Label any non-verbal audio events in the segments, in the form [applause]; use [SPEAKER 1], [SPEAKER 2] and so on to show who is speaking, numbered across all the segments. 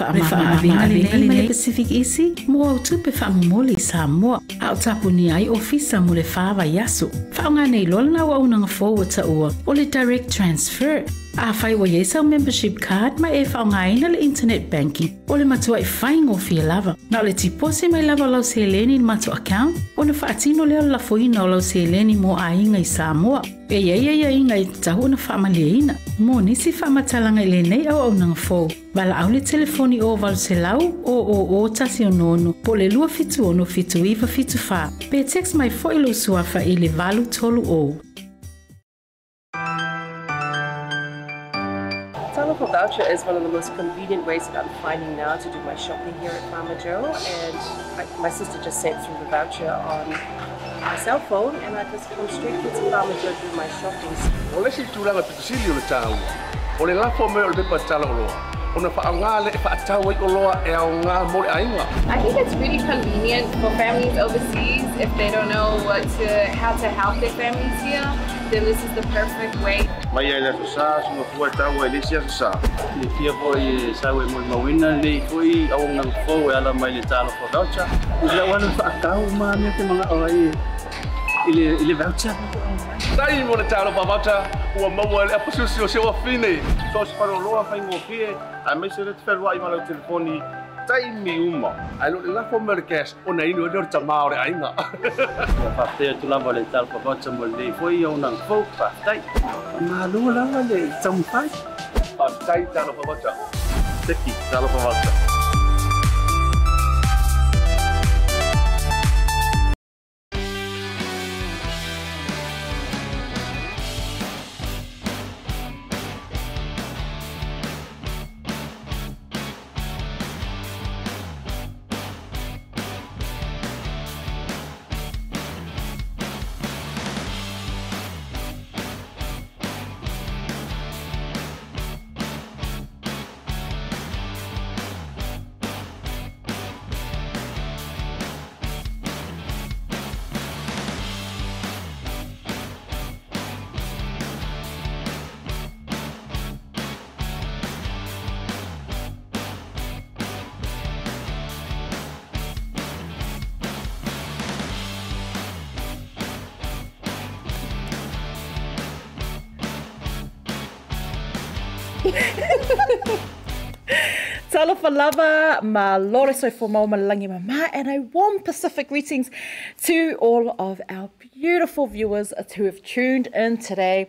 [SPEAKER 1] le whaamaavinga le nei le Pacific Easy, mo au tupe whaamumoli sa moa, a o tapu ni ai ofisa mo le whaawa yaso. Whaonga nei lola na wa unanga forward ta ua, o le direct transfer. A whai wa yesa membership card ma e whaonga ina le internet banking, o le matua e whaingo fia lava. Na o le tipose mai lava lau se leni mato account, o na whaatino leo la foina o lau se leni mo a inga i Samoa. E ia ia ia inga i tahu na whaamalia Mo nisi whaamatalanga i le nei au au nanga fōu. Wala au le telefoni o walu se lau o o o tasi o nono po le lua fitu ono fitu iwa fitu wha. Pe text mai fo ilo suafa i le valu tolu o.
[SPEAKER 2] Telephone voucher is one of the most convenient ways that I'm finding now to do my shopping here at Farmer Joe. And I, my sister just sent through the voucher on my cell phone, and I just come straight into Farmer Joe do my shopping.
[SPEAKER 3] O le si tūranga pitusili o le tāua. O le lafo me o le pepa tala o loa. O na whaangā le e whaatau i o loa e au ngā mo le ainga.
[SPEAKER 4] I think it's really convenient for families overseas if they don't know what to, how to help their families here. Then this is the perfect way.
[SPEAKER 5] Mai ai le sa sunga fua tau e lesi asa sa.
[SPEAKER 6] Le fia po i sa we mo mawina le foi au nang fo e ala mai le tala fo voucher. Ile wana fa tau ma me te mga o ai ile ile voucher.
[SPEAKER 3] Tai mo le tālo pavata ua maua le apasusi o sewa fine.
[SPEAKER 5] So se paro loa fai ngō fie, a me se le te wherua i malau telefoni, tai mi uma.
[SPEAKER 3] Ai lo le lafo me le cash o na inu e lor tamā o le ainga.
[SPEAKER 6] Ya fa te tu lava le tala fo voucher mo le foi au nang fo fa tai. Ma lu lava le tam fai.
[SPEAKER 3] Pa tai tālo pavata.
[SPEAKER 5] Teki, talo [laughs] pavata.
[SPEAKER 7] Talofa lava, ma lore so for malangi mama, and a warm Pacific greetings to all of our beautiful viewers who have tuned in today.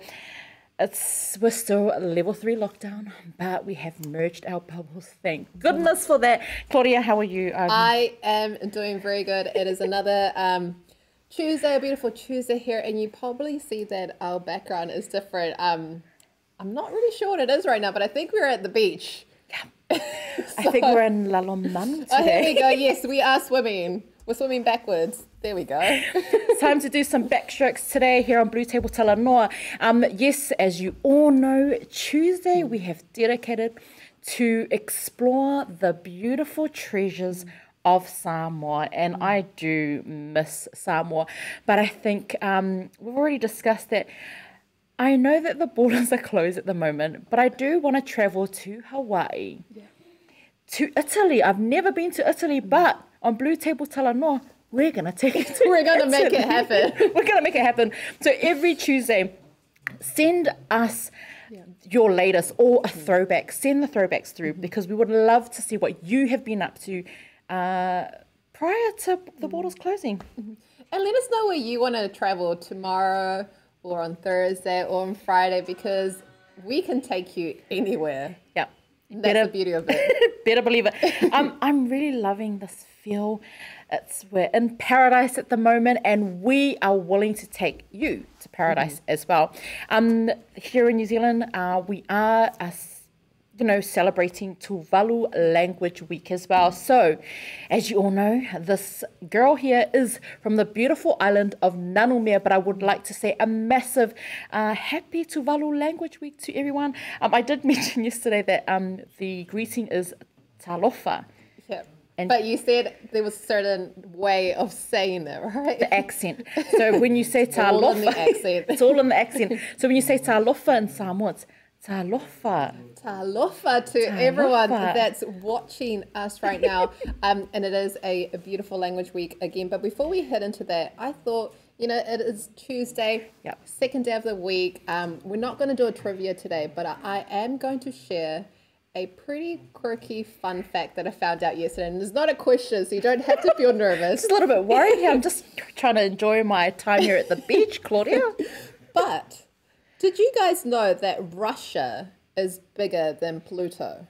[SPEAKER 7] It's we're still level three lockdown, but we have merged our bubbles. Thank goodness for that. Claudia, how are you? Um,
[SPEAKER 8] I am doing very good. It is another um, Tuesday, a beautiful Tuesday here, and you probably see that our background is different. Um, I'm not really sure what it is right now, but I think we're at the beach.
[SPEAKER 7] I think we're in Lalomanu [laughs]
[SPEAKER 8] Oh, here we go. Yes, we are swimming. We're swimming backwards. There we go. [laughs]
[SPEAKER 7] Time to do some backstrokes today here on BluTable Talanoa. Um, yes, as you all know, Tuesday we have dedicated to explore the beautiful treasures of Samoa, and I do miss Samoa. But I think um, we've already discussed that. I know that the borders are closed at the moment, but I do want to travel to Hawaii, to Italy. I've never been to Italy, but on BluTable Talanoa, we're gonna take it. To [laughs]
[SPEAKER 8] We're gonna make it happen. [laughs]
[SPEAKER 7] we're gonna make it happen. So every Tuesday, send us your latest or a mm. throwback. Send the throwbacks through mm-hmm. because we would love to see what you have been up to uh, prior to the borders mm. closing. Mm-hmm.
[SPEAKER 8] And let us know where you want to travel tomorrow or on Thursday or on Friday because we can take you anywhere.
[SPEAKER 7] Yeah.
[SPEAKER 8] That's the beauty of it. [laughs]
[SPEAKER 7] Better believe it. [laughs] Um, I'm really loving this feel. It's we're in paradise at the moment, and we are willing to take you to paradise as well. Um, here in New Zealand, uh, we are a you know, celebrating Tuvalu Language Week as well. So, as you all know, this girl here is from the beautiful island of Nanumea, but I would like to say a massive uh, happy Tuvalu Language Week to everyone. Um, I did [laughs] mention yesterday that um, the greeting is talofa.
[SPEAKER 8] Yeah.
[SPEAKER 7] And-
[SPEAKER 8] but you said there was a certain way of saying it, right?
[SPEAKER 7] the accent. So when you say [laughs]
[SPEAKER 8] all in
[SPEAKER 7] talofa,
[SPEAKER 8] the [laughs] accent.
[SPEAKER 7] it's all in the accent. So when you say talofa in Samoa, it's Talofa.
[SPEAKER 8] Talofa to everyone that's watching us right now. [laughs] um, and it is a, a beautiful language week again. But before we head into that, I thought, you know, it is Tuesday,
[SPEAKER 7] Yep.
[SPEAKER 8] second day of the week. Um, we're not going to do a trivia today, but I, I am going to share a pretty quirky fun fact that I found out yesterday. And it's not a question, so you don't have to feel [laughs] nervous.
[SPEAKER 7] Just a little bit worried here. I'm just trying to enjoy my time here at the beach, Claudia. [laughs]
[SPEAKER 8] But did you guys know that Russia is bigger than Pluto?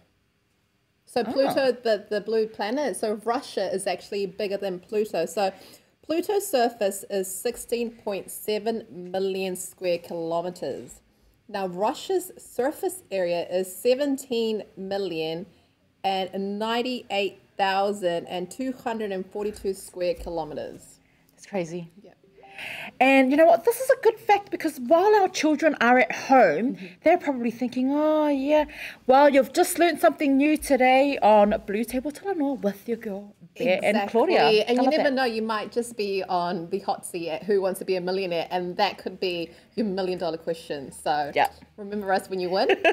[SPEAKER 8] So ah. Pluto, the, the blue planet, so Russia is actually bigger than Pluto. So Pluto's surface is 16.7 million square kilometers. Now Russia's surface area is 17 million and 98,242 square kilometers.
[SPEAKER 7] It's crazy.
[SPEAKER 8] Yeah.
[SPEAKER 7] And you know what? This is a good fact because while our children are at home,
[SPEAKER 8] Mm-hmm.
[SPEAKER 7] they're probably thinking, oh, yeah, well, you've just learned something new today on BluTable Talanoa with your girl, Bear and Claudia.
[SPEAKER 8] And
[SPEAKER 7] I
[SPEAKER 8] you never
[SPEAKER 7] that.
[SPEAKER 8] know, you might just be on the hot seat at Who Wants to Be a Millionaire, and that could be your million dollar question. So
[SPEAKER 7] Yeah.
[SPEAKER 8] remember us when you win. [laughs]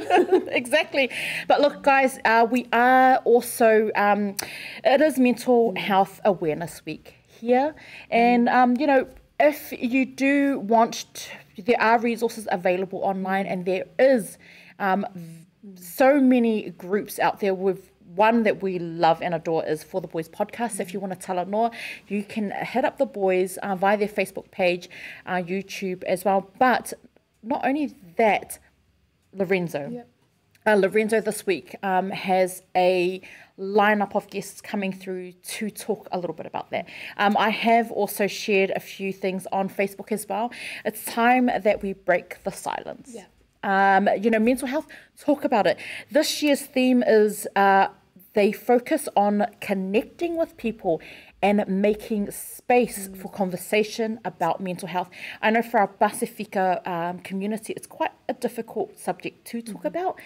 [SPEAKER 7] exactly. But look, guys, uh, we are also, um, it is Mental Health Awareness Week here. And, um, you know, if you do want, to, there are resources available online, and there is um, so many groups out there with one that we love and adore is For the Boys podcast. If you want to tell it more, you can hit up the boys uh, via their Facebook page, uh, YouTube as well. But not only that, Lorenzo. Uh, Lorenzo this week um, has a lineup of guests coming through to talk a little bit about that. Um, I have also shared a few things on Facebook as well. It's time that we break the silence.
[SPEAKER 8] Yeah.
[SPEAKER 7] Um, you know, mental health, talk about it. This year's theme is uh, they focus on connecting with people and making space for conversation about mental health. I know for our Pacifica um, community, it's quite a difficult subject to talk about.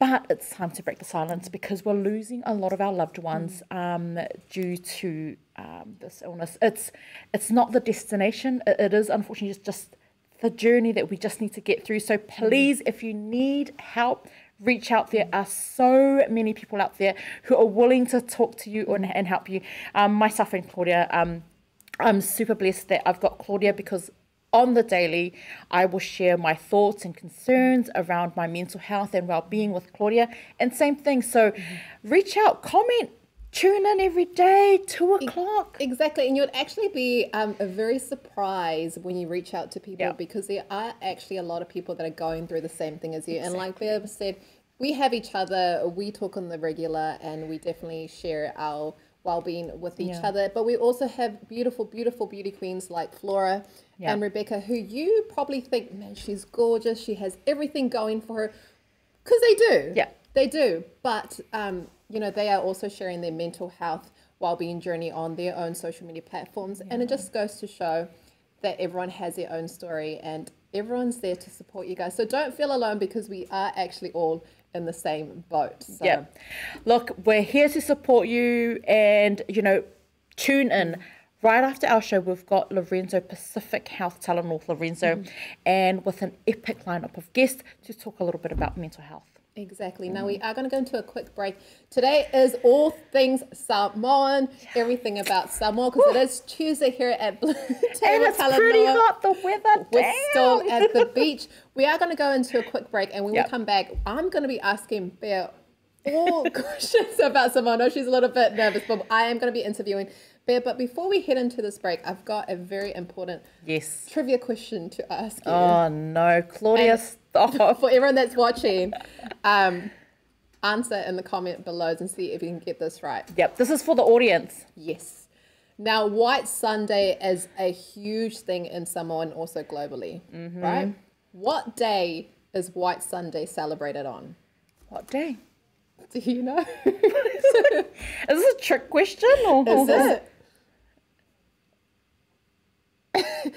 [SPEAKER 7] But it's time to break the silence because we're losing a lot of our loved ones um, due to um, this illness. It's it's not the destination. It, it is unfortunately just, just the journey that we just need to get through. So please, if you need help, reach out. There are so many people out there who are willing to talk to you and, and help you. Um, myself and Claudia, um, I'm super blessed that I've got Claudia because on the daily, I will share my thoughts and concerns around my mental health and well-being with Claudia. And same thing. So reach out, comment, tune in every day, two o'clock.
[SPEAKER 8] Exactly, and you'd actually be um, a very surprised when you reach out to people
[SPEAKER 7] Yeah.
[SPEAKER 8] because there are actually a lot of people that are going through the same thing as you. And like Bev said, we have each other, we talk on the regular, and we definitely share our well-being with each
[SPEAKER 7] Yeah.
[SPEAKER 8] other. But we also have beautiful, beautiful beauty queens like Flora
[SPEAKER 7] Yeah.
[SPEAKER 8] and Rebecca, who you probably think, man, she's gorgeous, she has everything going for her, because they do.
[SPEAKER 7] Yeah.
[SPEAKER 8] They do, but um, you know they are also sharing their mental health well-being journey on their own social media platforms, and it just goes to show that everyone has their own story and everyone's there to support you guys. So don't feel alone because we are actually all in the same boat. So.
[SPEAKER 7] Yeah. Look, we're here to support you and, you know, tune in. Right after our show, we've got Lorenzo Pacific Health Talanoa Lorenzo mm-hmm. and with an epic lineup of guests to talk a little bit about mental health.
[SPEAKER 8] Exactly. Now we mm. are going to go into a quick break. Today is all things Samoan, everything about Samoa, because it is Tuesday here at [laughs] BluTable
[SPEAKER 7] And it's pretty hot, the weather.
[SPEAKER 8] We're
[SPEAKER 7] damn.
[SPEAKER 8] still at the [laughs] beach. We are going to go into a quick break, and when
[SPEAKER 7] Yep.
[SPEAKER 8] we come back, I'm going to be asking Bear all [laughs] questions about Samoa. I know she's a little bit nervous, but I am going to be interviewing Bear. But before we head into this break, I've got a very important
[SPEAKER 7] Yes.
[SPEAKER 8] trivia question to ask you.
[SPEAKER 7] Oh, no. Claudia,
[SPEAKER 8] And- [laughs]
[SPEAKER 7] stop.
[SPEAKER 8] For everyone that's watching, um, answer in the comment below and see if you can get this right.
[SPEAKER 7] Yep, this is for the audience.
[SPEAKER 8] Yes. Now, White Sunday is a huge thing in Samoa and also globally,
[SPEAKER 7] Mm-hmm.
[SPEAKER 8] right? What day is White Sunday celebrated on?
[SPEAKER 7] What day?
[SPEAKER 8] Do you know? [laughs]
[SPEAKER 7] Is this a trick question? Or?
[SPEAKER 8] Is it? [laughs]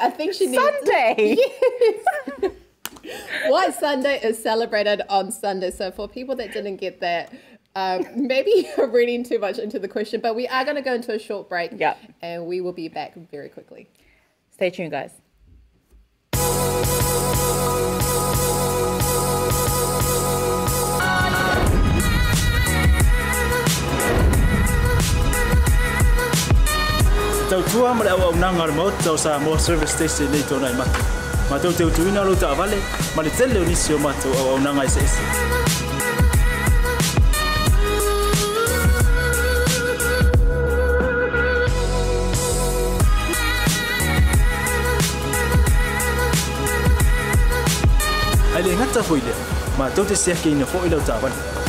[SPEAKER 8] I think she needs
[SPEAKER 7] Sunday.
[SPEAKER 8] White Sunday is celebrated on Sunday. So for people that didn't get that, um, maybe [laughs] you're reading too much into the question, but we are going to go into a short break.
[SPEAKER 7] Yep.
[SPEAKER 8] And we will be back very quickly.
[SPEAKER 7] Stay tuned, guys.
[SPEAKER 9] Tau tua mara au au mo, tau sa mo service station tōnai. matau te utuina lou taavale ma le tele o nisi o matou auaunaga eseese ai le gata foi lea matau te seakeina foʻi e lau taavale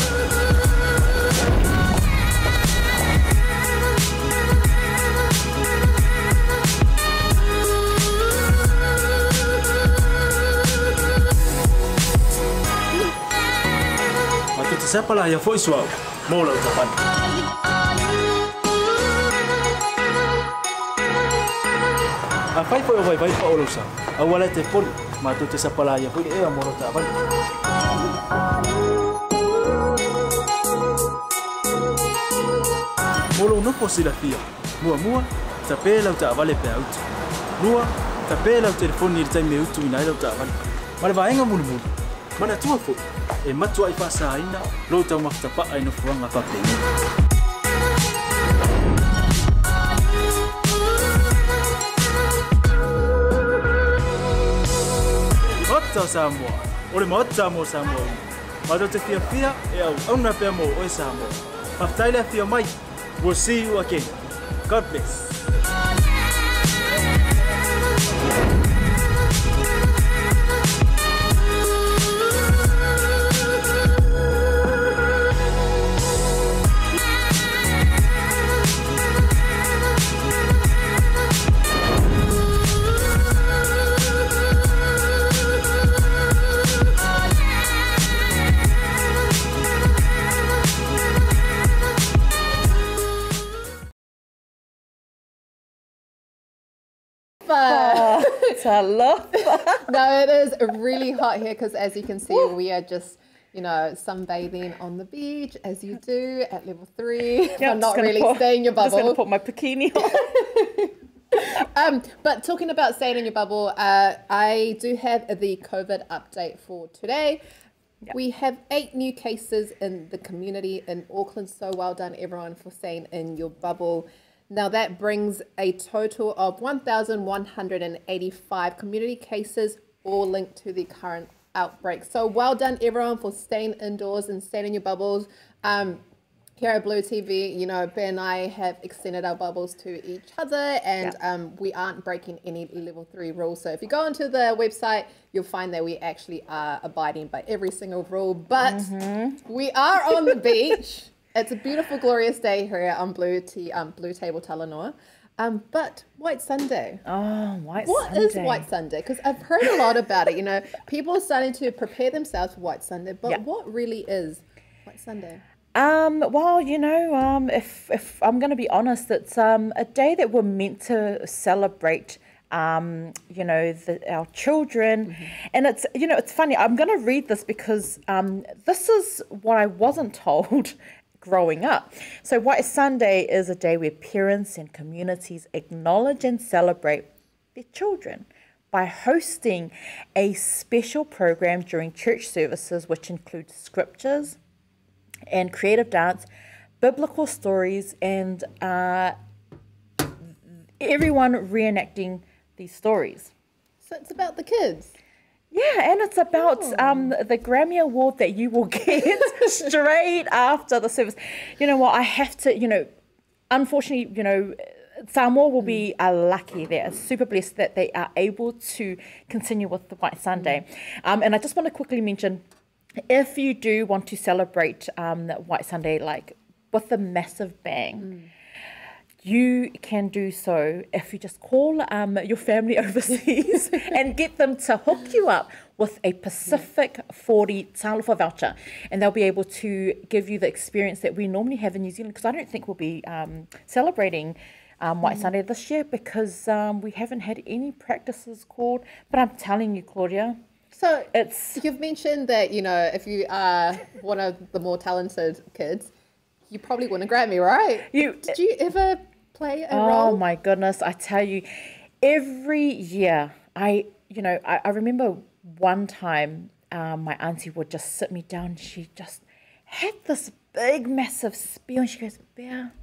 [SPEAKER 9] sepa la ya foi suau. Mola o tapan. A fai foi o vai vai pa olusa. A wale te pon ma tu te sepa la foi e amor o tapan. Mola o nupo si fia. Mua mua, tapela o ta avale pe auto. Lua, tapela o telefone ir taime utu ina ila o ta avale. Mare vaenga mulu. Mana tua fu, E matua i fa sa lo tau mafta pa ai no fuanga pa pe. Mata Samoa. ore mata mo Samoa. Ma do te fia fia e au auna pia mo oe Samoa. Maftai le fia mai. We'll see you again. God bless.
[SPEAKER 7] Talofa. [laughs] [laughs]
[SPEAKER 8] no, it is really hot here because, as you can see, we are just, you know, sunbathing on the beach as you do at level three. [laughs]
[SPEAKER 7] Yeah,
[SPEAKER 8] I'm not really staying in your
[SPEAKER 7] I'm just
[SPEAKER 8] bubble.
[SPEAKER 7] gonna put my bikini on.
[SPEAKER 8] Um, but talking about staying in your bubble, uh, I do have the COVID update for today. We have eight new cases in the community in Auckland. So well done, everyone, for staying in your bubble. Now that brings a total of 1,185 community cases, all linked to the current outbreak. So well done, everyone, for staying indoors and staying in your bubbles. Um, here at Blue TV, you know, Ben and I have extended our bubbles to each other and um, we aren't breaking any level three rules. So if you go onto the website, you'll find that we actually are abiding by every single rule. But we are on the beach. [laughs] It's a beautiful, glorious day here on Blue, T, um, BluTable Talanoa. Um, but White Sunday.
[SPEAKER 7] Oh, White
[SPEAKER 8] What
[SPEAKER 7] Sunday.
[SPEAKER 8] What is White Sunday? Because I've heard a lot about it. You know, [laughs] people are starting to prepare themselves for White Sunday. But
[SPEAKER 7] Yeah.
[SPEAKER 8] what really is White Sunday?
[SPEAKER 7] Um, well, you know, um, if if I'm going to be honest, it's um, a day that we're meant to celebrate. Um, you know, the, our children, and it's you know, it's funny. I'm going to read this because um, this is what I wasn't [laughs] told growing up. So, White Sunday is a day where parents and communities acknowledge and celebrate their children by hosting a special program during church services, which includes scriptures and creative dance, biblical stories, and uh, everyone reenacting these stories.
[SPEAKER 8] So it's about the kids.
[SPEAKER 7] Yeah, and it's about um, the Grammy Award that you will [laughs] get straight after the service. You know what? I have to, you know, unfortunately, you know, Samoa will be uh, lucky. They are super blessed that they are able to continue with the White Sunday. Um, and I just want to quickly mention if you do want to celebrate um, White Sunday, like with a massive bang, you can do so if you just call um, your family [laughs] overseas and get them to hook you up with a Pacific 40 talofa voucher. And they'll be able to give you the experience that we normally have in New Zealand because I don't think we'll be um, celebrating um, White Sunday this year because um, we haven't had any practices called. But I'm telling you, Claudia,
[SPEAKER 8] So
[SPEAKER 7] it's
[SPEAKER 8] you've mentioned that you know if you are one of the more talented kids, you probably win a me, right?
[SPEAKER 7] You
[SPEAKER 8] did you ever play a
[SPEAKER 7] Oh
[SPEAKER 8] role?
[SPEAKER 7] my goodness, I tell you, every year, I, you know, I, I remember one time um, my auntie would just sit me down. She just had this big, massive spiel and she goes, Bear,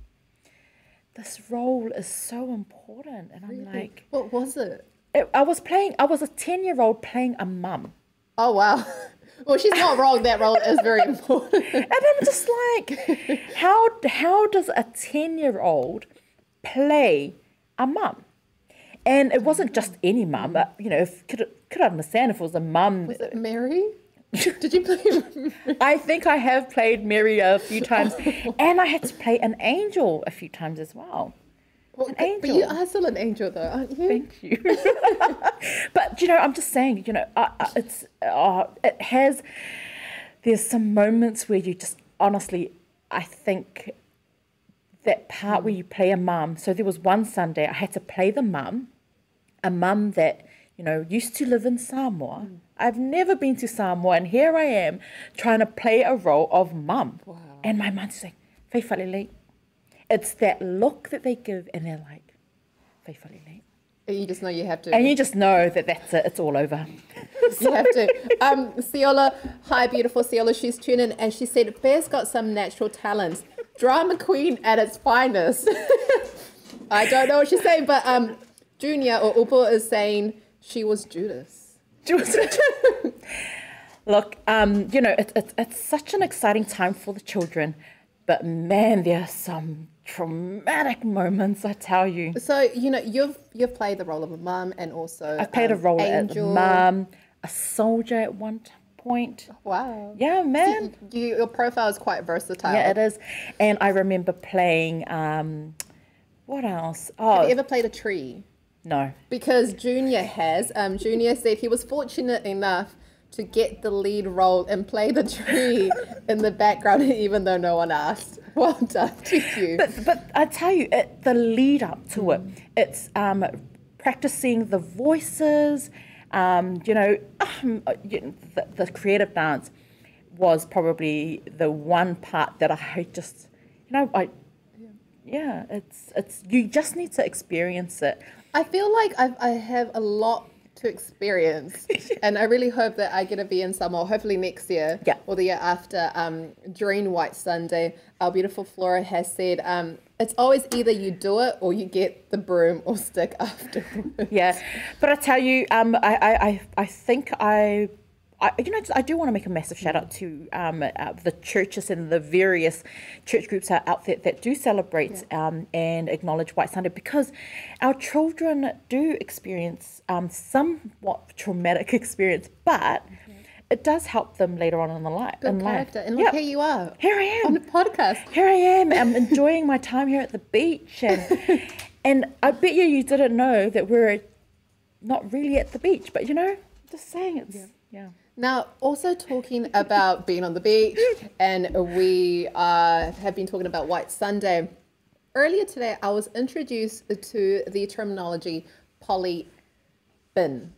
[SPEAKER 7] this role is so important. And I'm like,
[SPEAKER 8] What was it?
[SPEAKER 7] it, I was playing, I was a 10 year old playing a mum.
[SPEAKER 8] Oh wow. [laughs] Well, she's not wrong. That role is very important. [laughs]
[SPEAKER 7] And I'm just like, [laughs] how, how does a 10 year old play a mum? And it wasn't just any mum, uh, you know, if, could, could understand if it was a mum.
[SPEAKER 8] Was it Mary? Did you play? [laughs]
[SPEAKER 7] I think I have played Mary a few times, [laughs] and I had to play an angel a few times as well.
[SPEAKER 8] Well,
[SPEAKER 7] An
[SPEAKER 8] but- But you are still an angel, though, aren't you?
[SPEAKER 7] Thank you. [laughs] but you know, I'm just saying, you know, uh, uh, it's uh, it has. There's some moments where you just honestly, I think that part where you play a mum. So there was one Sunday I had to play the mum, a mum that you know used to live in Samoa. I've never been to Samoa, and here I am trying to play a role of mum. And my mum's "Faithfully late." It's that look that they give, and they're like.
[SPEAKER 8] And you just know you have to.
[SPEAKER 7] And you just know that that's it. It's all over. [laughs]
[SPEAKER 8] You have to. Um, Ciola, hi, beautiful Ciola. She's tuned in and she said, Bear's got some natural talents. Drama queen at its finest. [laughs] I don't know what she's saying, but um, Junior or Upo is saying she was Judas. [laughs]
[SPEAKER 7] Look, um, you know, it, it, it's such an exciting time for the children, but man, there are some traumatic moments, I tell you.
[SPEAKER 8] So, you know, you've you've played the role of a mum and also
[SPEAKER 7] I've played a
[SPEAKER 8] um,
[SPEAKER 7] role
[SPEAKER 8] angel.
[SPEAKER 7] as mum, a soldier at one t- point.
[SPEAKER 8] Wow.
[SPEAKER 7] Yeah, man.
[SPEAKER 8] You, your profile is quite versatile.
[SPEAKER 7] Yeah, it is. And I remember playing, um, what else? Oh,
[SPEAKER 8] Have you ever played a tree?
[SPEAKER 7] no.
[SPEAKER 8] Because Junior has. Um, Junior said he was fortunate enough to get the lead role and play the tree [laughs] in the background, even though no one asked. [laughs] Well done to you.
[SPEAKER 7] But, but I tell you, it, the lead up to it, it's um, practicing the voices. Um, you know, um, know, the, the creative dance was probably the one part that I [laughs] just, you know, I, yeah, it's it's you just need to experience it.
[SPEAKER 8] I feel like I've, I have a lot to experience, [laughs] and I really hope that I get to be in Samoa, hopefully next year
[SPEAKER 7] Yeah.
[SPEAKER 8] or the year after, um, during White Sunday. Our beautiful Flora has said um, it's always either you do it or you get the broom or stick [laughs] afterwards.
[SPEAKER 7] Yeah, but I tell you, um, I, I, I, I think I, I, you know, I do want to make a massive shout out to um, uh, the churches and the various church groups out there that do celebrate um, and acknowledge White Sunday because our children do experience um, somewhat traumatic [laughs] experience, but it does help them later on in the life.
[SPEAKER 8] Good
[SPEAKER 7] in life.
[SPEAKER 8] character. And look
[SPEAKER 7] Yep.
[SPEAKER 8] here you are.
[SPEAKER 7] Here I am.
[SPEAKER 8] On the podcast.
[SPEAKER 7] Here I am. I'm [laughs] enjoying my time here at the beach, and [laughs] and I bet you you didn't know that we're not really at the beach, but you know, just saying it's yeah.
[SPEAKER 8] Now, also talking about being on the beach, and we uh, have been talking about White Sunday. Earlier today, I was introduced to the terminology poly bin.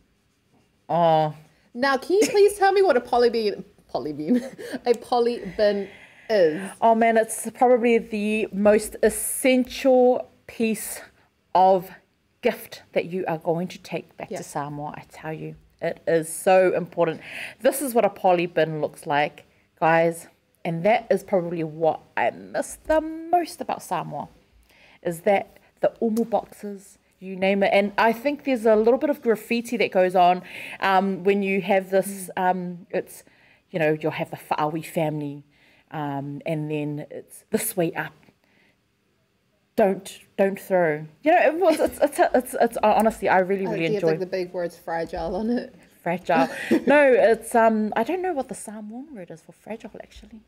[SPEAKER 7] Oh,
[SPEAKER 8] Now, can you please tell me what a poly bean, poly bean, a poly bin is?
[SPEAKER 7] oh man, it's probably the most essential piece of gift that you are going to take back
[SPEAKER 8] Yeah.
[SPEAKER 7] to Samoa. I tell you, it is so important. This is what a poly bin looks like, guys, and that is probably what I miss the most about Samoa. is that the umu boxes, you name it. And I think there's a little bit of graffiti that goes on um, when you have this, um, it's, you know, you'll have the Fa'awi family um, and then it's this way up. Don't don't throw. You know, it was it's it's it's, it's, honestly I really really
[SPEAKER 8] have
[SPEAKER 7] enjoy
[SPEAKER 8] like the big words fragile on it?
[SPEAKER 7] fragile. [laughs] no, it's um I don't know what the Samoan word is for fragile actually.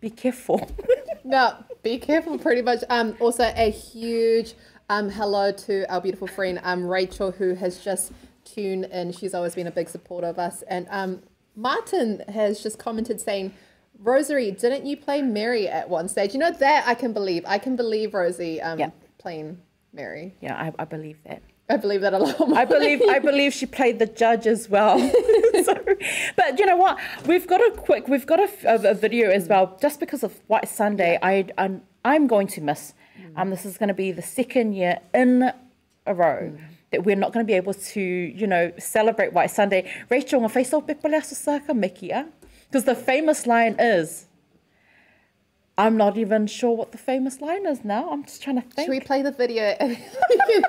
[SPEAKER 7] Be careful. [laughs]
[SPEAKER 8] No, be careful pretty much. Um, also a huge um, hello to our beautiful friend um, Rachel who has just tuned in. She's always been a big supporter of us. And um, Martin has just commented saying, Rosary, didn't you play Mary at one stage? You know that I can believe. I can believe Rosie um, playing Mary.
[SPEAKER 7] yeah, I, I believe that.
[SPEAKER 8] I believe that a lot more.
[SPEAKER 7] I believe I believe she played the judge as well. [laughs] [laughs] so, but you know what? We've got a quick. We've got a, a, a video as well. Just because of White Sunday, I I'm, I'm going to miss. Um, this is going to be the second year in a row. That we're not going to be able to, you know, celebrate White Sunday. Rachel, ngā whaisau pepale aso saka meki? Because the famous line is, I'm not even sure what the famous line is now. I'm just trying to think.
[SPEAKER 8] Should we play the video [laughs] and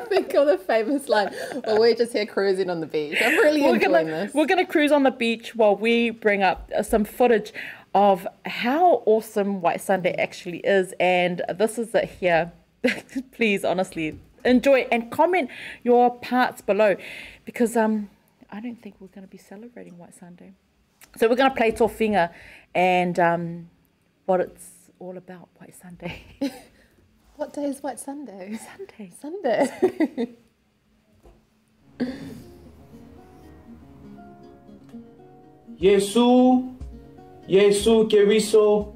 [SPEAKER 8] think of the famous line? Or we're just here cruising on the beach. I'm really
[SPEAKER 7] we're
[SPEAKER 8] enjoying
[SPEAKER 7] gonna,
[SPEAKER 8] this.
[SPEAKER 7] We're going to cruise on the beach while we bring up uh, some footage of how awesome White Sunday actually is. And this is it here. [laughs] Please, honestly, enjoy and comment your parts below because um, I don't think we're going to be celebrating White Sunday. So we're going to play Tofiga and um, what it's all about White Sunday. [laughs]
[SPEAKER 8] What day is White Sunday?
[SPEAKER 7] Sunday.
[SPEAKER 8] Sunday. [laughs]
[SPEAKER 10] Yesu, Yesu Keriso.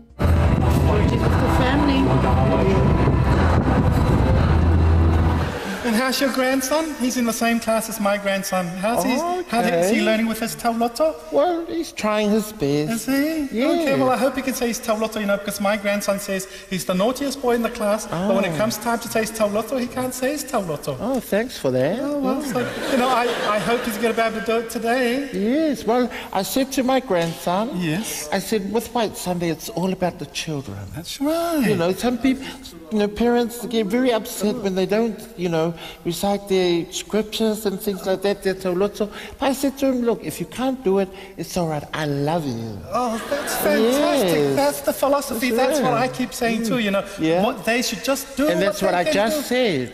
[SPEAKER 11] And how's your grandson? He's in the same class as my grandson. How's he? Okay. How is he learning with his tauloto?
[SPEAKER 12] Well, he's trying his best.
[SPEAKER 11] Is he? Yeah. Okay, well, I hope he can say his tauloto, you know, because my grandson says he's the naughtiest boy in the class, oh. but when it
[SPEAKER 12] Oh.
[SPEAKER 11] comes time to say his tauloto, he can't say his tauloto.
[SPEAKER 12] Oh, thanks for that.
[SPEAKER 11] Oh, well, so, you know, I, I hope he's going to be able to do it today.
[SPEAKER 12] Yes, well, I said to my grandson,
[SPEAKER 11] Yes.
[SPEAKER 12] I said, with White Sunday, it's all about the children.
[SPEAKER 11] That's right.
[SPEAKER 12] You know, some people, you know, parents get very upset when they don't, you know, recite their scriptures and things like that, their tauloto. But I said to him, look, if you can't do it, it's all right. I love you.
[SPEAKER 11] Oh, that's fantastic.
[SPEAKER 12] Yes.
[SPEAKER 11] That's the philosophy.
[SPEAKER 12] That's
[SPEAKER 11] That's what. I keep saying too, you know.
[SPEAKER 12] Yeah.
[SPEAKER 11] What they should just do.
[SPEAKER 12] And that's what
[SPEAKER 11] they
[SPEAKER 12] I just
[SPEAKER 11] do.
[SPEAKER 12] said.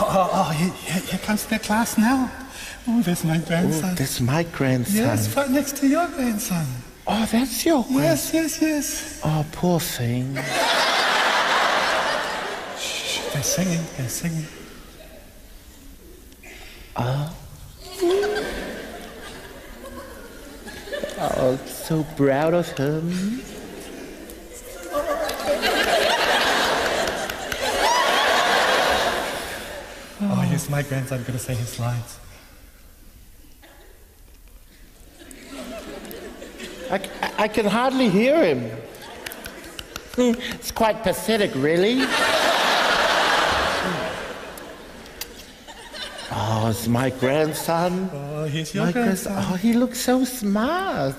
[SPEAKER 11] Oh, oh, here, here comes their class now. Oh, there's my grandson.
[SPEAKER 12] Oh, that's my grandson.
[SPEAKER 11] Yes, right next to your grandson.
[SPEAKER 12] Oh, that's your grandson.
[SPEAKER 11] Yes, yes, yes.
[SPEAKER 12] Oh, poor thing.
[SPEAKER 11] Shh, they're singing, they're singing. Uh?
[SPEAKER 12] Oh. Oh, so proud of him.
[SPEAKER 11] Oh, here's my grandson going to say his lines.
[SPEAKER 12] I, I- can hardly hear him. It's quite pathetic, really. Oh, it's my grandson.
[SPEAKER 11] Oh, here's your
[SPEAKER 12] My
[SPEAKER 11] grandson.
[SPEAKER 12] Oh, he looks so smart.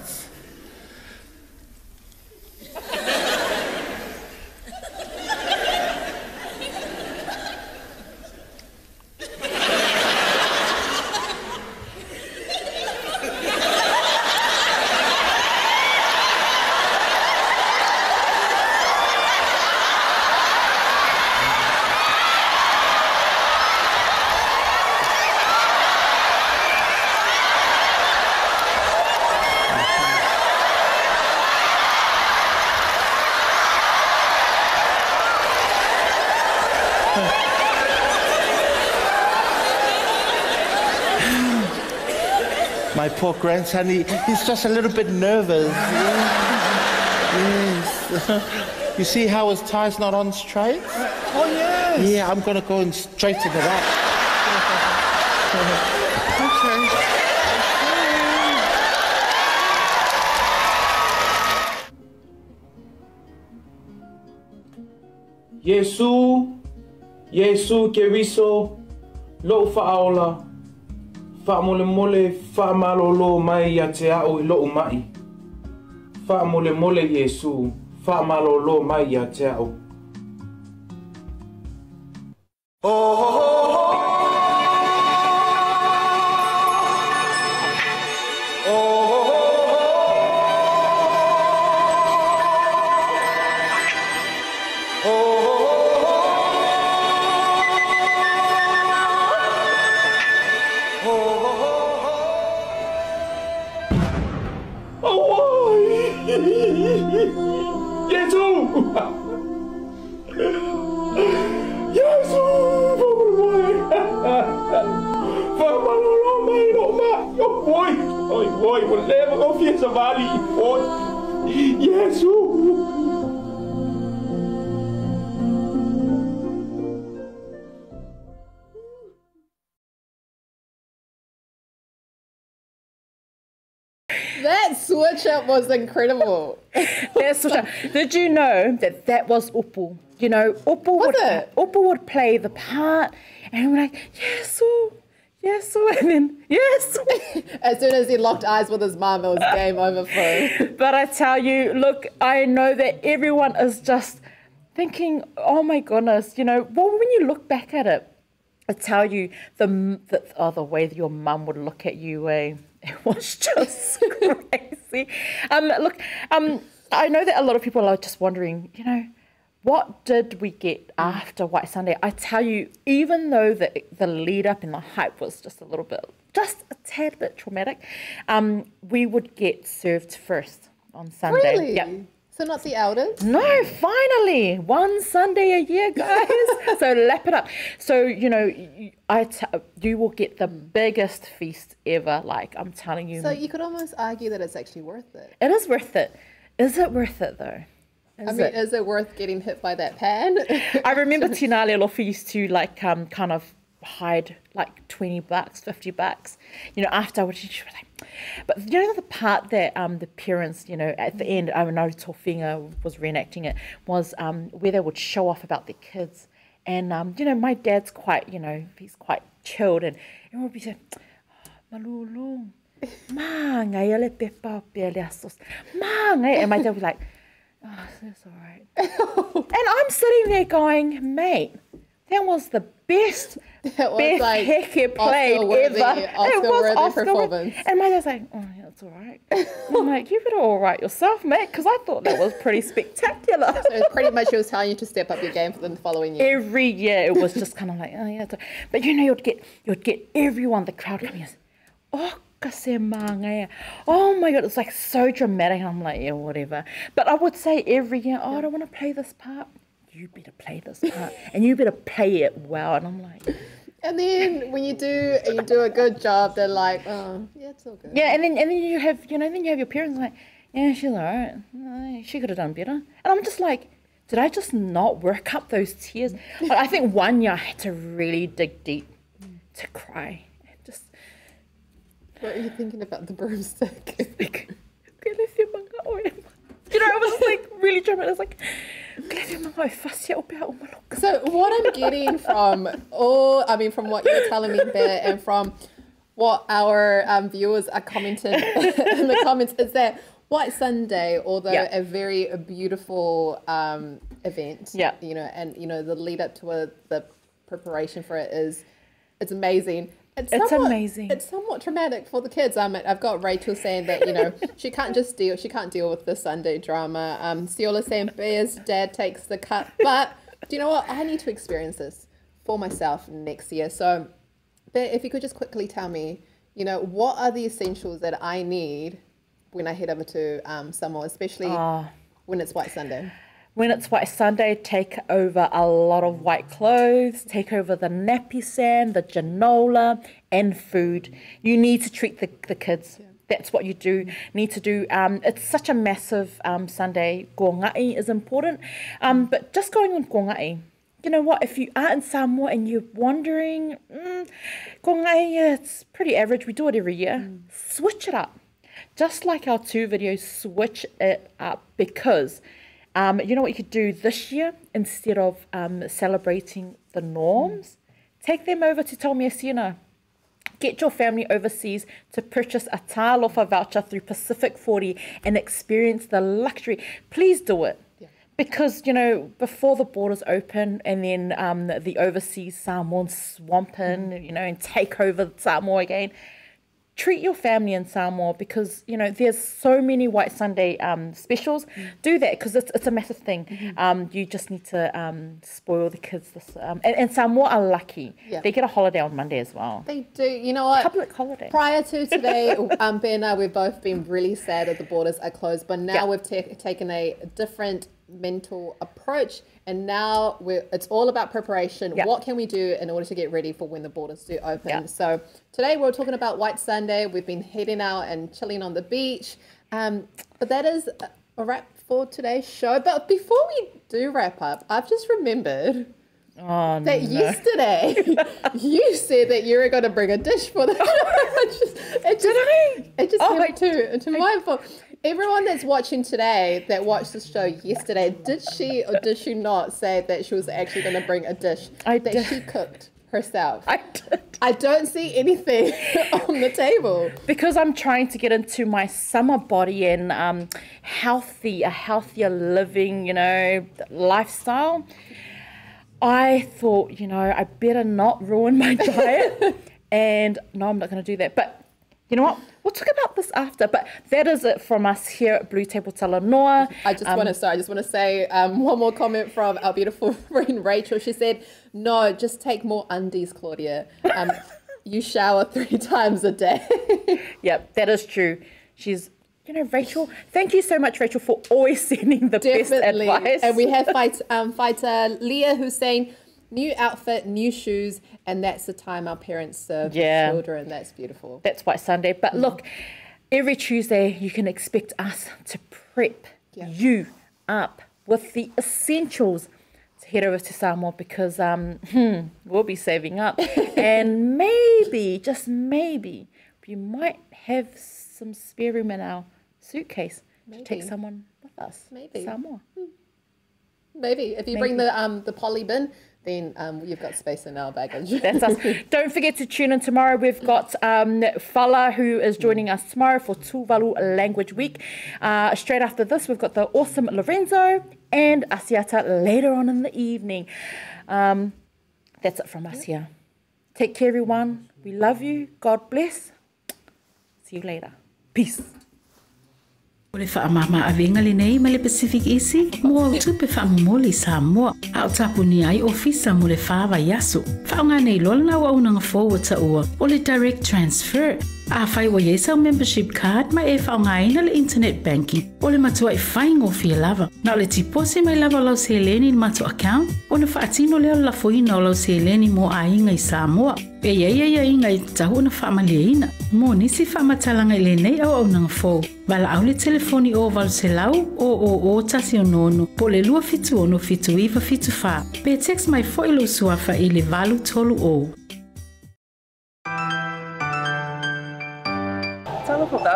[SPEAKER 12] My grandson, he, he's just a little bit nervous. Yes. [laughs] You see how his tie's not on straight?
[SPEAKER 11] Oh, yes.
[SPEAKER 12] Yeah, I'm gonna go and straighten it up. [laughs]
[SPEAKER 11] Okay.
[SPEAKER 10] Yesu, Yesu Keriso. Lo fa'aola. Fa'amole mole fa'amalolo mai ia te ao i lo'u mai. Fa'amole mole Yesu. Fa'amalolo mai ia te ao. Yesu!
[SPEAKER 8] Was incredible. [laughs]
[SPEAKER 7] That's did you know that that was Upu? You know, Upu would,
[SPEAKER 8] it?
[SPEAKER 7] Upu would play the part and we're like, Yesu, yes, [laughs] and then yes. [laughs]
[SPEAKER 8] as soon as he locked eyes with his mum, it was game over for him.
[SPEAKER 7] But I tell you, look, I know that everyone is just thinking, oh my goodness, you know, well, when you look back at it, I tell you, the, the, oh, the way that your mum would look at you, eh? It was just crazy. Um, look, um, I know that a lot of people are just wondering, you know, what did we get after White Sunday? I tell you, even though the the lead up and the hype was just a little bit, just a tad bit traumatic, um, we would get served first on Sunday.
[SPEAKER 8] Really?
[SPEAKER 7] Yep.
[SPEAKER 8] So not the elders?
[SPEAKER 7] No, finally, one Sunday a year, guys. [laughs] so lap it up. So you know, I t- you will get the biggest feast ever. Like I'm telling you.
[SPEAKER 8] So you could almost argue that it's actually worth it.
[SPEAKER 7] It is worth it. Is it worth it though?
[SPEAKER 8] I mean,
[SPEAKER 7] it?
[SPEAKER 8] is it worth getting hit by that pan? [laughs]
[SPEAKER 7] I remember [laughs] Tina Lelofi used to like um kind of hide like 20 bucks, 50 bucks, you know, after I would, she was like, but you know, the part that um the parents, you know, at the end, I know Tofiga was reenacting it, was um where they would show off about their kids. And, um, you know, my dad's quite, you know, he's quite chilled and everyone would be saying, "Oh, Malulu, ma, ngai ele pepa pe le asos, ma, ngai, and my dad was like, oh, that's all right. [laughs] and I'm sitting there going, mate, that was the best, [laughs]
[SPEAKER 8] That was
[SPEAKER 7] best
[SPEAKER 8] like
[SPEAKER 7] played
[SPEAKER 8] Oscar-worthy-
[SPEAKER 7] ever. it was
[SPEAKER 8] Oscar-worthy performance.
[SPEAKER 7] And my dad's like, oh, yeah, that's all right. I'm like, you better all right yourself, mate, because I thought that was pretty spectacular. [laughs]
[SPEAKER 8] so pretty much she was telling you to step up your game for the following year.
[SPEAKER 7] Every year it was just kind of like, oh yeah. it's- But you know, you'd get you'd get everyone, the crowd coming in. Oh. Oh my god, it's like so dramatic. I'm like, yeah, whatever. But I would say every year, oh, I don't want to play this part. You better play this part, and you better play it well. And I'm like,
[SPEAKER 8] And then when you do and you do a good job, they're like, oh, yeah, it's all good.
[SPEAKER 7] yeah. And then and then you have you know then you have your parents like, yeah, she's alright. She could have done better. And I'm just like. Did I just not work up those tears? Like, I think one year I had to really dig deep to cry. Just
[SPEAKER 8] What are you thinking about the broomstick? [laughs]
[SPEAKER 7] You know, I was like really dramatic. I was like, "Glad my wife fussy out about my look."
[SPEAKER 8] So what I'm getting from all, I mean, from what you're telling me there, and from what our um, viewers are commenting [laughs] in the comments, is that White Sunday, although
[SPEAKER 7] Yeah.
[SPEAKER 8] a very beautiful um, event,
[SPEAKER 7] Yeah.
[SPEAKER 8] you know, and you know the lead up to it, the preparation for it is, it's amazing. It's,
[SPEAKER 7] It's amazing.
[SPEAKER 8] It's somewhat traumatic for the kids. Um, I've got Rachel saying that you know [laughs] she can't just deal. She can't deal with the Sunday drama. Um, Siola saying Bear's dad takes the cut. But do you know what? I need to experience this for myself next year. So, Bear, if you could just quickly tell me, you know, what are the essentials that I need when I head over to um, Samoa, especially
[SPEAKER 7] Oh.
[SPEAKER 8] when it's White Sunday.
[SPEAKER 7] When it's White Sunday, take over a lot of white clothes, take over the nappy sand, the granola, and food. You need to treat the, the kids. That's what you do. Need to do. Um, it's such a massive um, Sunday. Gongai is important, um, but just going on gongai. You know what? If you are in Samoa and you're wondering, mm, gongai, yeah, it's pretty average. We do it every year. Switch it up just like our two videos, switch it up because um, you know what you could do this year instead of um, celebrating the norms? Take them over to Taumeasina. Get your family overseas to purchase a Talofa voucher through Pacific 40 and experience the luxury. Please do it. Because, you know, before the borders open and then um, the overseas Samoans swamp in, you know, and take over Samoa again, treat your family in Samoa because you know there's so many White Sunday um, specials. Do that because it's, it's a massive thing. Um, you just need to um, spoil the kids. This um, and, and Samoa are lucky;
[SPEAKER 8] Yeah.
[SPEAKER 7] they get a holiday on Monday as well.
[SPEAKER 8] They do. You know what?
[SPEAKER 7] Public holiday.
[SPEAKER 8] Prior to today, [laughs] um, Ben and I, we've both been really sad that the borders are closed, but now
[SPEAKER 7] Yeah.
[SPEAKER 8] we've ta- taken a different mental approach, and now we're, it's all about preparation.
[SPEAKER 7] Yeah.
[SPEAKER 8] What can we do in order to get ready for when the borders do open?
[SPEAKER 7] Yeah.
[SPEAKER 8] So today we're talking about White Sunday. We've been heading out and chilling on the beach, um, but that is a wrap for today's show. But before we do wrap up, I've just remembered
[SPEAKER 7] Oh
[SPEAKER 8] that
[SPEAKER 7] no!
[SPEAKER 8] yesterday [laughs] you said that you were going to bring a dish for the. [laughs] [laughs] it just, it just, It just
[SPEAKER 7] Oh,
[SPEAKER 8] came to, to my fault. Everyone that's watching today that watched the show yesterday, did she or did she not say that she was actually going to bring a dish
[SPEAKER 7] I
[SPEAKER 8] that
[SPEAKER 7] did.
[SPEAKER 8] she cooked herself. I did. I don't see anything on the table.
[SPEAKER 7] Because I'm trying to get into my summer body and um, healthy, a healthier living, you know, lifestyle. I thought, you know, I better not ruin my [laughs] diet. and no, I'm not going to do that. But you know what? We'll talk about this after. But that is it from us here at BluTable Talanoa.
[SPEAKER 8] I just um, want to, sorry, I just want to say um, one more comment from our beautiful [laughs] friend Rachel. She said, no, just take more undies, Claudia. Um, [laughs] you shower three times a day.
[SPEAKER 7] yep, that is true. She's you know, Rachel, thank you so much, Rachel, for always [laughs] sending the Definitely. best advice.
[SPEAKER 8] And we have fight, um, fighter Leah who's saying, new outfit, new shoes, and that's the time our parents serve yeah. children. That's beautiful.
[SPEAKER 7] That's why Sunday. But mm-hmm. look, every Tuesday you can expect us to prep yeah. you up with the essentials to head over to Samoa because um, [laughs] hmm, we'll be saving up. [laughs] and maybe, just maybe, you might have some spare room in our suitcase Maybe. to take someone with us.
[SPEAKER 8] Maybe.
[SPEAKER 7] Samoa. Hmm.
[SPEAKER 8] Maybe. If you Maybe. bring the um the poly bin, then um, you've got space in our baggage. [laughs]
[SPEAKER 7] That's us. [laughs] Don't forget to tune in tomorrow. We've got um, Fala who is joining us tomorrow for Tuvalu Language Week. Uh, straight after this, we've got the awesome Lorenzo and Asiata later on in the evening. Um, that's it from us here. Take care, everyone. We love you. God bless. See you later. Peace.
[SPEAKER 1] O le whaamama lenei le ma le Pacific Isi, mua au tupe whaamumoli sa mua, a o tapu ni ai ofisa mo le fāvaiaso yaso. Nei lola na wa unanga forward ta ua, o le direct transfer, a whai wa yesa membership card ma e whaonga ina le internet banking, o le matua i e lava. Na o le tipose mai lava lau se leni matu account, o le whaatino leo la o lau se leni mo aiga i i Samoa. E ia ia ia inga i tahu na whaamalia ina, mo nisi whaamatalanga i le nei au au nanga fou. Wala au le telefoni o wal se lau o o o tasi o nono po le lua fitu ono fitu iwa fitu fa. Pe text mai fo ilo suafa i le valu tolu o.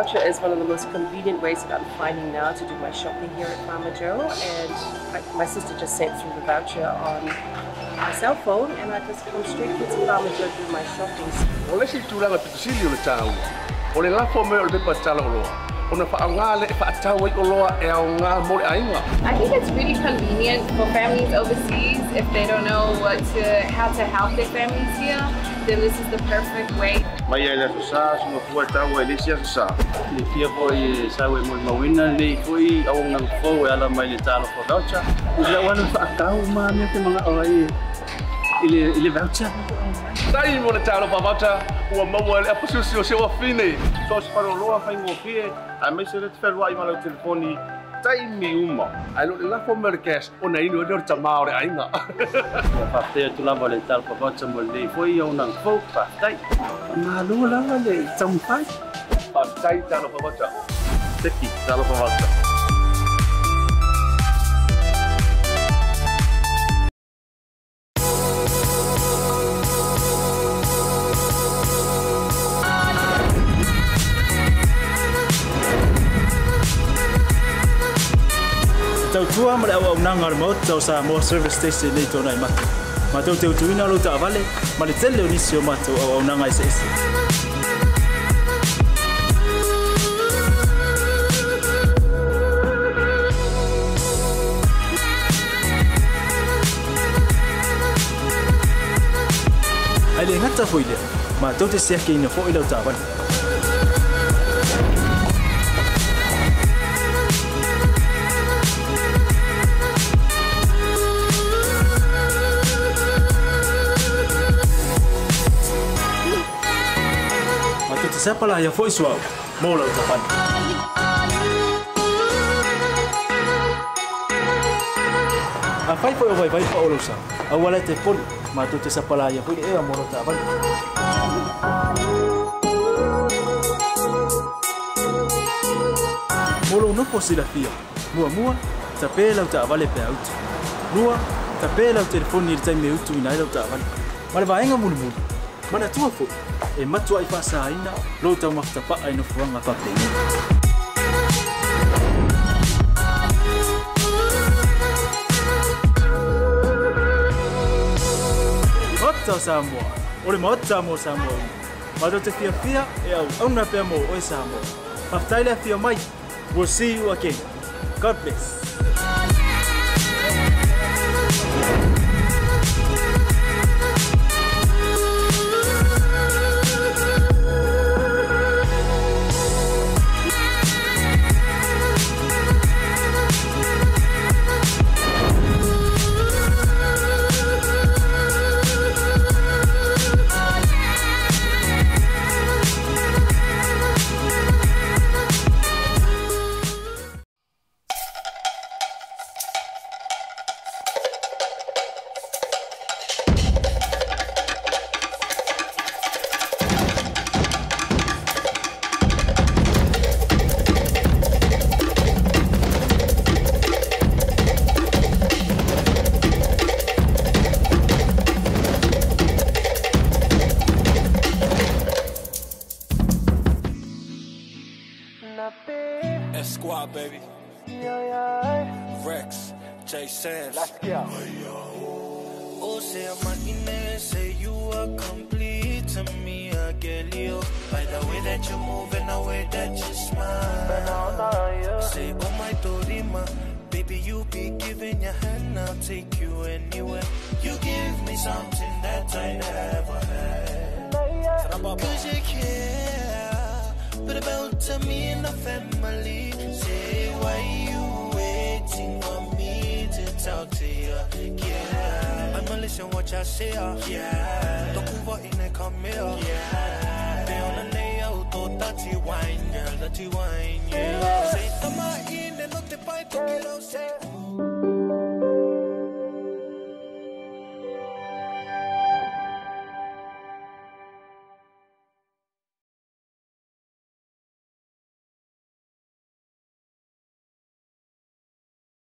[SPEAKER 2] voucher is one of the most convenient ways that I'm finding now to do my shopping here at Farmer Joe and I, my sister just sent through the voucher on my cell phone and I just come straight to Farmer Joe to do my shopping.
[SPEAKER 3] Ole si tūlanga pitusili o le tāua. O le lafo me o le pepa tala o loa. I think
[SPEAKER 4] it's really convenient for families overseas if they don't know what to how to help their families here. Then this is the perfect way.
[SPEAKER 5] Mai ele sa so fu ta wa ele sia sa.
[SPEAKER 6] Ni fia foi sa we mo mawina ni foi au nang fo ala mai le talo fo daucha. Ila wana fa ka ma me te mga oi. Ile ile voucher.
[SPEAKER 3] Sai mo le talo pa voucher. Ua maua le apasu si o se wa fine.
[SPEAKER 5] So se paro loa fai ngo fie. A me se le te i malo telefoni. taimiuma.
[SPEAKER 3] Ai lo la fo merkes ona inu maore ainga.
[SPEAKER 6] Pa te tu la vole tal pa vacha mol nei tai. Ma lo la le tsampai.
[SPEAKER 3] Pa tai talo pa
[SPEAKER 9] tau tua mara au nanga mo tau sa mo service station nei tona ma ma tau tau tuina lo ta vale ma le tele ni sio ma tau au nanga se se ale ngata foile ma tau te sia ke ina fo ilo ta vale sepala ia foi suaʻu mo lau tapani afai foʻi o vaivai faʻolousa aua lae tepoli matou te sapala ia foʻi leʻea mo lau taʻavali mo lou nofo silafia muamua tapē lau taʻavale pea utu lua tapē lau telefoni i le taimi e utu ina ai lau taʻavali ma le vaega Mana tua fo? e matua i whaasaina, lo tau makitapa ai no fuanga whapeni. maota o Samoa. O le maota mo Samoa. Ma do te fia fia e au auna pia mo o Samoa. Maftai le fia mai. We'll see you again. God bless.
[SPEAKER 13] J.
[SPEAKER 14] Let's go.
[SPEAKER 13] Oh, say I'm a say you are complete to me, I get you. By the way that you move and the way that you smile. Say, oh my Dorima, baby, you be giving your hand, I'll take you anywhere. You give me something that I never had. Cause you care, but about me and the family. Say, why you waiting on me to talk to you? Yeah, I'ma listen what y'all say. Yeah, don't move out in the come here. Yeah, they on the nail, to dirty wine, girl, dirty wine. Yeah, say, in, no te pai, to kilo, say.